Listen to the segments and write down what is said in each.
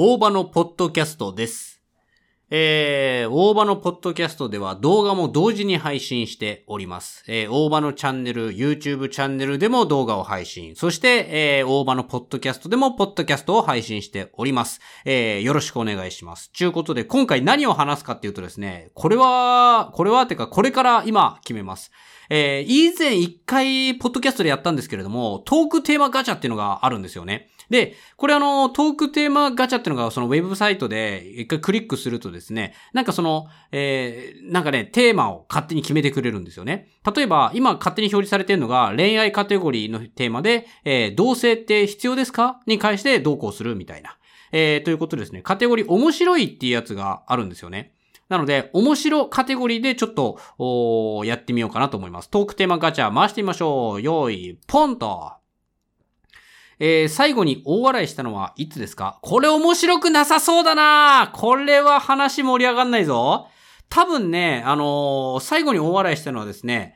大場のポッドキャストです。えー、大場のポッドキャストでは動画も同時に配信しております。えー、大場のチャンネル、YouTube チャンネルでも動画を配信。そして、えー、大場のポッドキャストでもポッドキャストを配信しております。えー、よろしくお願いします。ちゅうことで、今回何を話すかっていうとですね、これは、これは、てか、これから今決めます。えー、以前一回、ポッドキャストでやったんですけれども、トークテーマガチャっていうのがあるんですよね。で、これあの、トークテーマガチャっていうのがそのウェブサイトで一回クリックするとですね、なんかその、えー、なんかね、テーマを勝手に決めてくれるんですよね。例えば、今勝手に表示されてるのが恋愛カテゴリーのテーマで、えー、同性って必要ですか？に関してどうこうする？みたいな。えー、ということですね、カテゴリー面白いっていうやつがあるんですよね。なので、面白カテゴリーでちょっと、おーやってみようかなと思います。トークテーマガチャ回してみましょう。用意、ポンと。えー、最後に大笑いしたのはいつですか？これ面白くなさそうだなこれは話盛り上がんないぞ。多分ね、あのー最後に大笑いしたのはですね、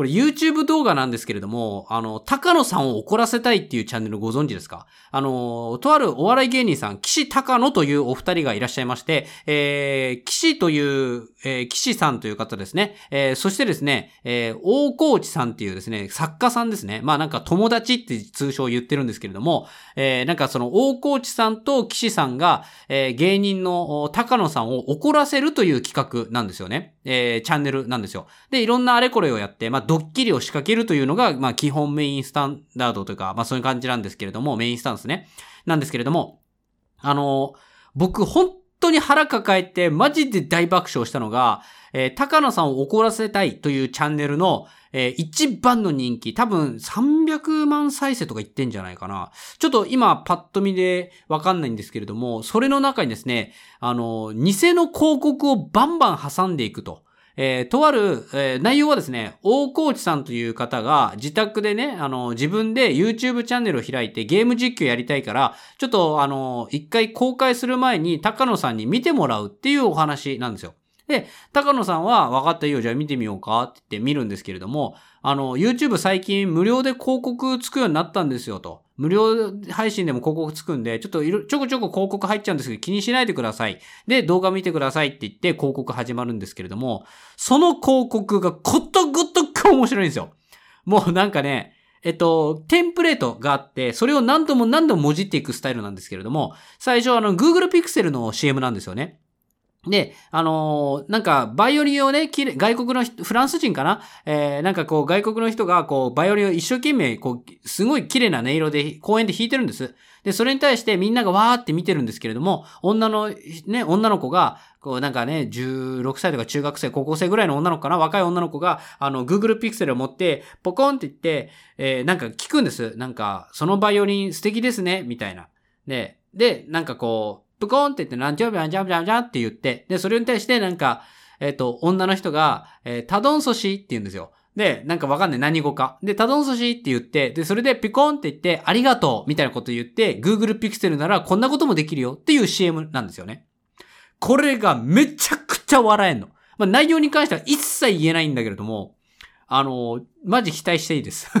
これ YouTube 動画なんですけれども、あの、高野さんを怒らせたいっていうチャンネルご存知ですか？あの、とあるお笑い芸人さん、岸高野というお二人がいらっしゃいまして、えー、岸という、えー、岸さんという方ですね。えー、そしてですね、えー、大河内さんっていうですね、作家さんですね。まあなんか友達って通称言ってるんですけれども、えー、なんかその大河内さんと岸さんが、えー、芸人の高野さんを怒らせるという企画なんですよね。えー、チャンネルなんですよ。で、いろんなあれこれをやって、まあドッキリを仕掛けるというのが、まあ基本メインスタンダードというか、まあそういう感じなんですけれども、メインスタンスね。なんですけれども、あの、僕本当に腹抱えてマジで大爆笑したのが、えー高野さんを怒らせたいというチャンネルの、えー一番の人気、多分300万再生とか言ってんじゃないかな。ちょっと今パッと見でわかんないんですけれども、それの中にですね、あの、偽の広告をバンバン挟んでいくと。えーとある、えー内容はですね、大河内さんという方が自宅でね、あの、自分で YouTube チャンネルを開いてゲーム実況やりたいから、ちょっとあの、一回公開する前に高野さんに見てもらうっていうお話なんですよ。で、高野さんは分かったよ、じゃあ見てみようかって言って見るんですけれども、あの、YouTube 最近無料で広告つくようになったんですよと。無料配信でも広告つくんで、ちょっといろちょこちょこ広告入っちゃうんですけど気にしないでください。で、動画見てくださいって言って広告始まるんですけれども、その広告がことごとく面白いんですよ。もうなんかね、えっと、テンプレートがあって、それを何度も何度ももじっていくスタイルなんですけれども、最初はあの、Google Pixel の CM なんですよね。で、あのーなんか、バイオリンをね、外国の人、フランス人かな？えー、なんかこう、外国の人が、こう、バイオリンを一生懸命、こう、すごい綺麗な音色で、公園で弾いてるんです。で、それに対してみんながわーって見てるんですけれども、女の、ね、女の子が、こう、なんかね、16歳とか中学生、高校生ぐらいの女の子かな？若い女の子が、あの、Google Pixel を持って、ポコンって言って、えー、なんか聞くんです。なんか、そのバイオリン素敵ですね、みたいな。で、で、なんかこう、プコーンって言って、なんちゃうびゃんちゃんちゃんちゃんって言って、で、それに対してなんか、えっ、と、女の人が、えータドンソシって言うんですよ。で、なんかわかんない。何語か。で、タドンソシって言って、で、それでピコーンって言って、ありがとうみたいなこと言って、Google Pixel ならこんなこともできるよっていう CM なんですよね。これがめちゃくちゃ笑えんの。まあ、内容に関しては一切言えないんだけれども、あの、マジ期待していいです。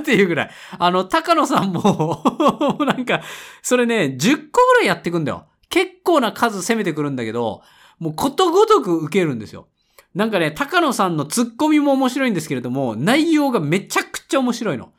っていうぐらい。あの、高野さんも、なんか、それね、10個ぐらいやってくんだよ。結構な数攻めてくるんだけど、もうことごとく受けるんですよ。なんかね、高野さんのツッコミも面白いんですけれども、内容がめちゃくちゃ面白いの。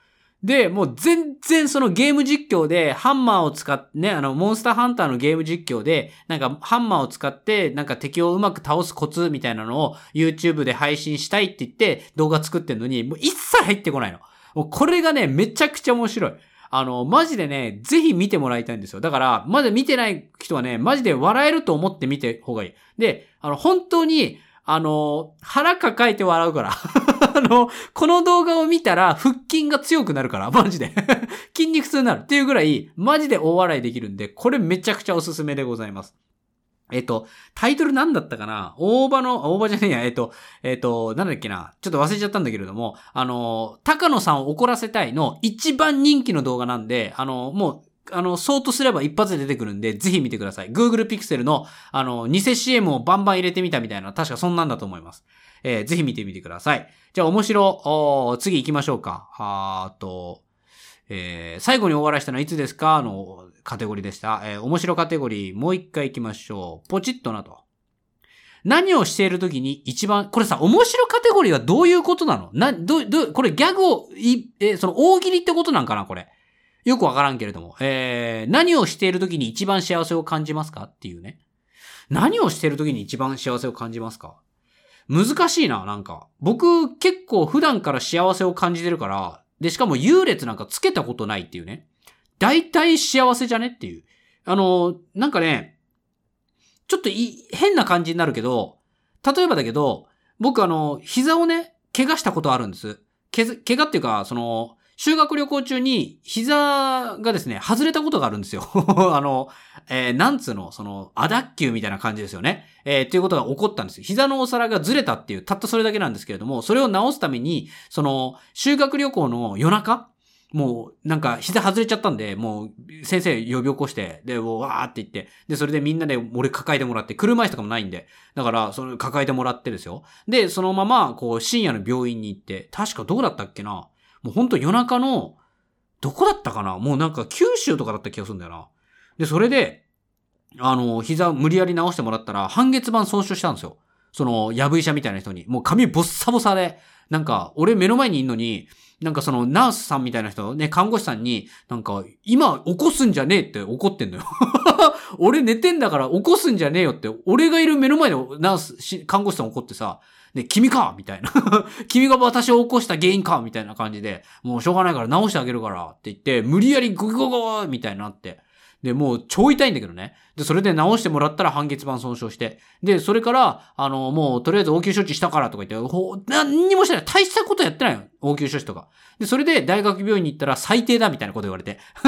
で、もう全然そのゲーム実況でハンマーを使ってね、あの、モンスターハンターのゲーム実況で、なんかハンマーを使って、なんか敵をうまく倒すコツみたいなのを YouTube で配信したいって言って動画作ってんのに、もう一切入ってこないの。もうこれがね、めちゃくちゃ面白い。あの、マジでね、ぜひ見てもらいたいんですよ。だから、まだ見てない人はね、マジで笑えると思って見て方がいい。で、あの、本当に、あの、腹抱えて笑うから。あの、この動画を見たら腹筋が強くなるから、マジで。筋肉痛になるっていうぐらい、マジで大笑いできるんで、これめちゃくちゃおすすめでございます。えっと、タイトルなんだったかな？大場の、大場じゃねえや、えっと、えっと、なんだっけな？ちょっと忘れちゃったんだけれども、あの、高野さんを怒らせたいの一番人気の動画なんで、あの、もう、あの、そうとすれば一発で出てくるんで、ぜひ見てください。Google Pixel の、あの、偽 CM をバンバン入れてみたみたいな、確かそんなんだと思います。えーぜひ見てみてください。じゃあ、面白、おー次行きましょうか。あーっと、えー、最後にお笑いしたのはいつですかのカテゴリーでした。えー、面白カテゴリー、もう一回行きましょう。ポチッとなと。何をしている時に一番、これさ、面白カテゴリーはどういうことなの？な、ど、ど、これギャグを、い、えー、その大喜利ってことなんかなこれ。よくわからんけれども。えー、何をしている時に一番幸せを感じますか？っていうね。何をしている時に一番幸せを感じますか？難しいな、なんか。僕、結構普段から幸せを感じてるから、で、しかも優劣なんかつけたことないっていうね。大体幸せじゃねっていう。あの、なんかね、ちょっとい、変な感じになるけど、例えばだけど、僕あの、膝をね、怪我したことあるんです。け、怪我っていうか、その、修学旅行中に膝がですね、外れたことがあるんですよ。あの、えー、なんつうの、その、アダッキューみたいな感じですよね。えー、っていうことが起こったんですよ。膝のお皿がずれたっていう、たったそれだけなんですけれども、それを直すために、その、修学旅行の夜中もう、なんか、膝外れちゃったんで、もう、先生呼び起こして、で、わーって言って、で、それでみんなで俺抱えてもらって、車椅子とかもないんで、だから、その、抱えてもらってですよ。で、そのまま、こう、深夜の病院に行って、確かどこだったっけな？もうほんと夜中の、どこだったかな？もうなんか九州とかだった気がするんだよな。で、それで、あの、膝無理やり直してもらったら、半月板損傷したんですよ。その、やぶ医者みたいな人に。もう髪ボッサボサで、なんか、俺目の前にいんのに、なんかそのナースさんみたいな人、ね、看護師さんに、なんか、今起こすんじゃねえって怒ってんのよ。俺寝てんだから起こすんじゃねえよって、俺がいる目の前でナース、看護師さん怒ってさ、ね、君かみたいな。君が私を起こした原因かみたいな感じで、もうしょうがないから直してあげるからって言って、無理やりググググみたいになって。で、もう超痛いんだけどね。で、それで直してもらったら半月板損傷して。で、それから、あの、もうとりあえず応急処置したからとか言って、ほ何にもしてない。大したことやってないよ。応急処置とか。で、それで大学病院に行ったら最低だみたいなこと言われて。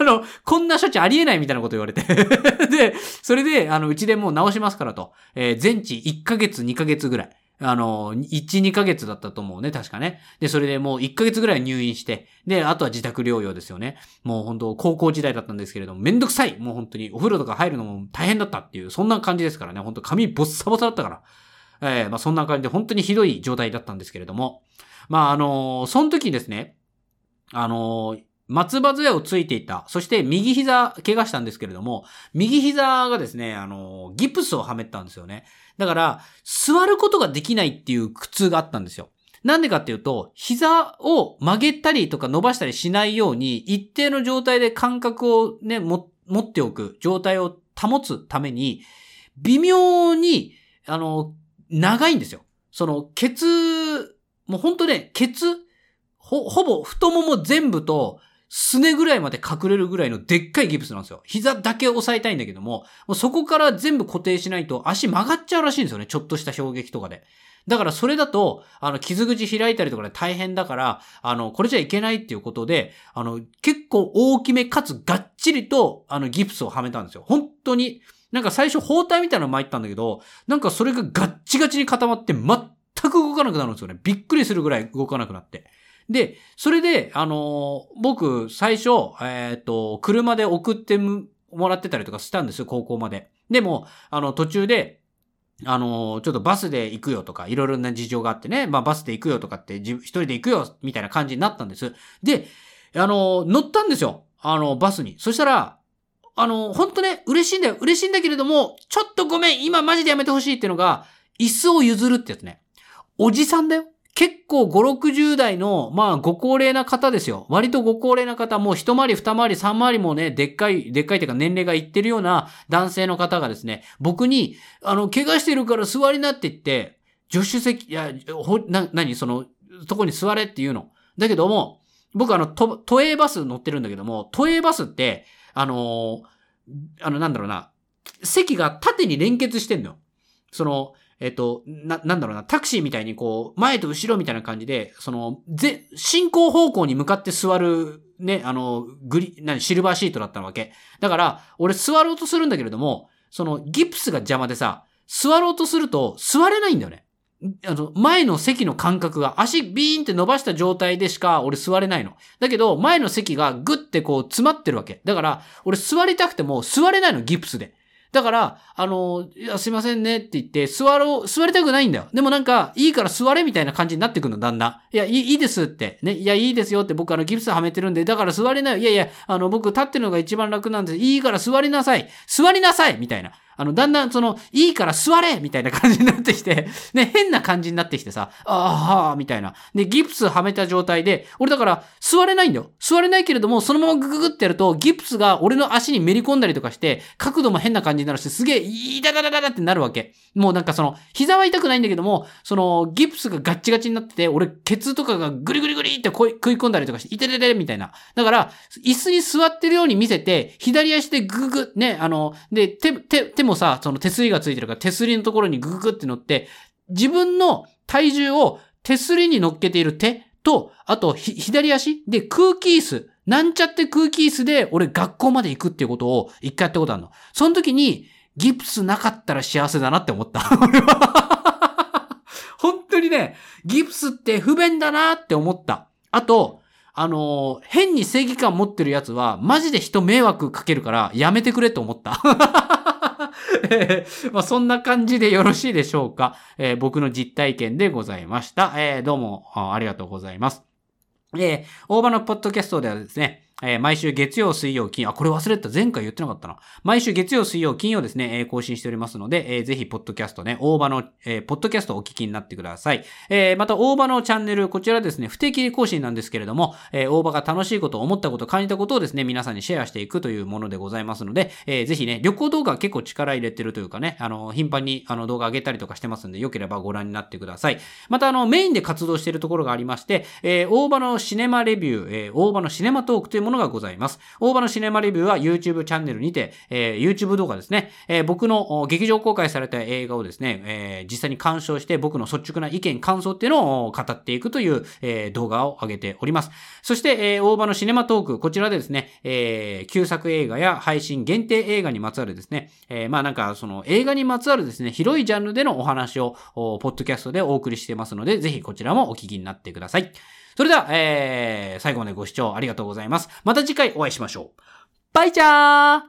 あの、こんな処置ありえないみたいなこと言われて。で、それで、あの、うちでもう直しますからと。えー、全治1ヶ月2ヶ月ぐらい。あの、1、2ヶ月だったと思うね、確かね。で、それでもう1ヶ月ぐらい入院して、で、あとは自宅療養ですよね。もう本当高校時代だったんですけれども、めんどくさいもう本当に、お風呂とか入るのも大変だったっていう、そんな感じですからね。本当髪ボッサボサだったから。えー、まあそんな感じで本当にひどい状態だったんですけれども。まああのー、その時にですね、あのー、松葉杖をついていた。そして右膝、怪我したんですけれども、右膝がですね、あの、ギプスをはめたんですよね。だから、座ることができないっていう苦痛があったんですよ。なんでかっていうと、膝を曲げたりとか伸ばしたりしないように、一定の状態で感覚をね、持っておく状態を保つために、微妙に、あの、長いんですよ。その、ケツ、もうほんとね、ケツ、ほ、ほぼ太もも全部と、すねぐらいまで隠れるぐらいのでっかいギプスなんですよ。膝だけ押さえたいんだけども、もうそこから全部固定しないと足曲がっちゃうらしいんですよね。ちょっとした衝撃とかで。だからそれだと、あの、傷口開いたりとかで大変だから、あの、これじゃいけないっていうことで、あの、結構大きめかつがっちりと、あの、ギプスをはめたんですよ。本当に。なんか最初包帯みたいなの巻いたんだけど、なんかそれがガッチガチに固まって全く動かなくなるんですよね。びっくりするぐらい動かなくなって。で、それで、あのー、僕、最初、えっ、ー、と、車で送ってもらってたりとかしたんですよ、高校まで。でも、あの、途中で、あのー、ちょっとバスで行くよとか、いろいろな事情があってね、まあバスで行くよとかって、一人で行くよ、みたいな感じになったんです。で、あの乗ったんですよ。あの、バスに。そしたら、あの、ほんとね、嬉しいんだよ。嬉しいんだけれども、ちょっとごめん、今マジでやめてほしいっていうのが、椅子を譲るってやつね。おじさんだよ。結構5、60代の、まあ、ご高齢な方ですよ。割とご高齢な方、もう一回り、二回り、三回りもね、でっかい、でっかいっていうか年齢がいってるような男性の方がですね、僕に、あの、怪我してるから座りなって言って、助手席、いや、ほ、な、何その、とこに座れって言うの。だけども、僕あの、都、都営バス乗ってるんだけども、都営バスって、あのあの、なんだろうな、席が縦に連結してんのよ。その、えっと、な、なんだろうな、タクシーみたいにこう、前と後ろみたいな感じで、その、ぜ、進行方向に向かって座る、ね、あの、グリ、なシルバーシートだったわけ。だから、俺座ろうとするんだけれども、その、ギプスが邪魔でさ、座ろうとすると座れないんだよね。あの、前の席の感覚が足ビーンって伸ばした状態でしか俺座れないの。だけど、前の席がグッてこう詰まってるわけ。だから、俺座りたくても座れないの、ギプスで。だから、あの、いや、すいませんねって言って、座ろう、座りたくないんだよ。でもなんか、いいから座れみたいな感じになってくるの、旦那。いや、いいいいですって。ね。いや、いいですよって、僕あの、ギプスはめてるんで、だから座れない。いやいや、あの、僕立ってるのが一番楽なんです。いいから座りなさい。座りなさいみたいな。あの、だんだん、その、いいから座れみたいな感じになってきて、ね、変な感じになってきてさ、ああ、みたいな。で、ギプスはめた状態で、俺だから、座れないんだよ。座れないけれども、そのままグググってやると、ギプスが俺の足にめり込んだりとかして、角度も変な感じになるし、すげえ、いだだだだだってなるわけ。もうなんかその、膝は痛くないんだけども、その、ギプスがガッチガチになってて、俺、ケツとかがグリグリグリって食い込んだりとかして、いてててみたいな。だから、椅子に座ってるように見せて、左足でグググ、ね、あの、で、手、手、手もさ、その手すりがついてるから、手すりのところにグググって乗って、自分の体重を手すりに乗っけている手と、あと、左足？で空気椅子、なんちゃって空気椅子で俺学校まで行くっていうことを一回やったことあるの。その時に、ギプスなかったら幸せだなって思った。本当にね、ギプスって不便だなって思った。あと、あのー変に正義感持ってるやつは、マジで人迷惑かけるから、やめてくれって思った。え ーまあ、そんな感じでよろしいでしょうか。えー僕の実体験でございました。えーどうもありがとうございます。えー大場のポッドキャストではですね、えー毎週月曜、水曜、金曜、あ、これ忘れた。前回言ってなかったな。毎週月曜、水曜、金曜ですね、えー更新しておりますので、えーぜひ、ポッドキャストね、大場の、えーポッドキャストをお聞きになってください。えーまた、大場のチャンネル、こちらですね、不定期更新なんですけれども、えー大場が楽しいこと、思ったこと、感じたことをですね、皆さんにシェアしていくというものでございますので、えーぜひね、旅行動画結構力入れてるというかね、あの、頻繁にあの動画上げたりとかしてますんで、よければご覧になってください。また、あの、メインで活動しているところがありまして、えー大場のシネマレビュー、えー大場のシネマトークというものがございます。大場のシネマレビューは YouTube チャンネルにて、えー YouTube 動画ですね、えー僕の劇場公開された映画をですね、えー実際に鑑賞して僕の率直な意見、感想っていうのを語っていくという、えー動画を上げております。そして、えー大場のシネマトーク、こちらでですね、えー旧作映画や配信限定映画にまつわるですね、えーまあなんかその映画にまつわるですね、広いジャンルでのお話を、ポッドキャストでお送りしてますので、ぜひこちらもお聞きになってください。それでは、えー最後までご視聴ありがとうございます。また次回お会いしましょう。バイチャー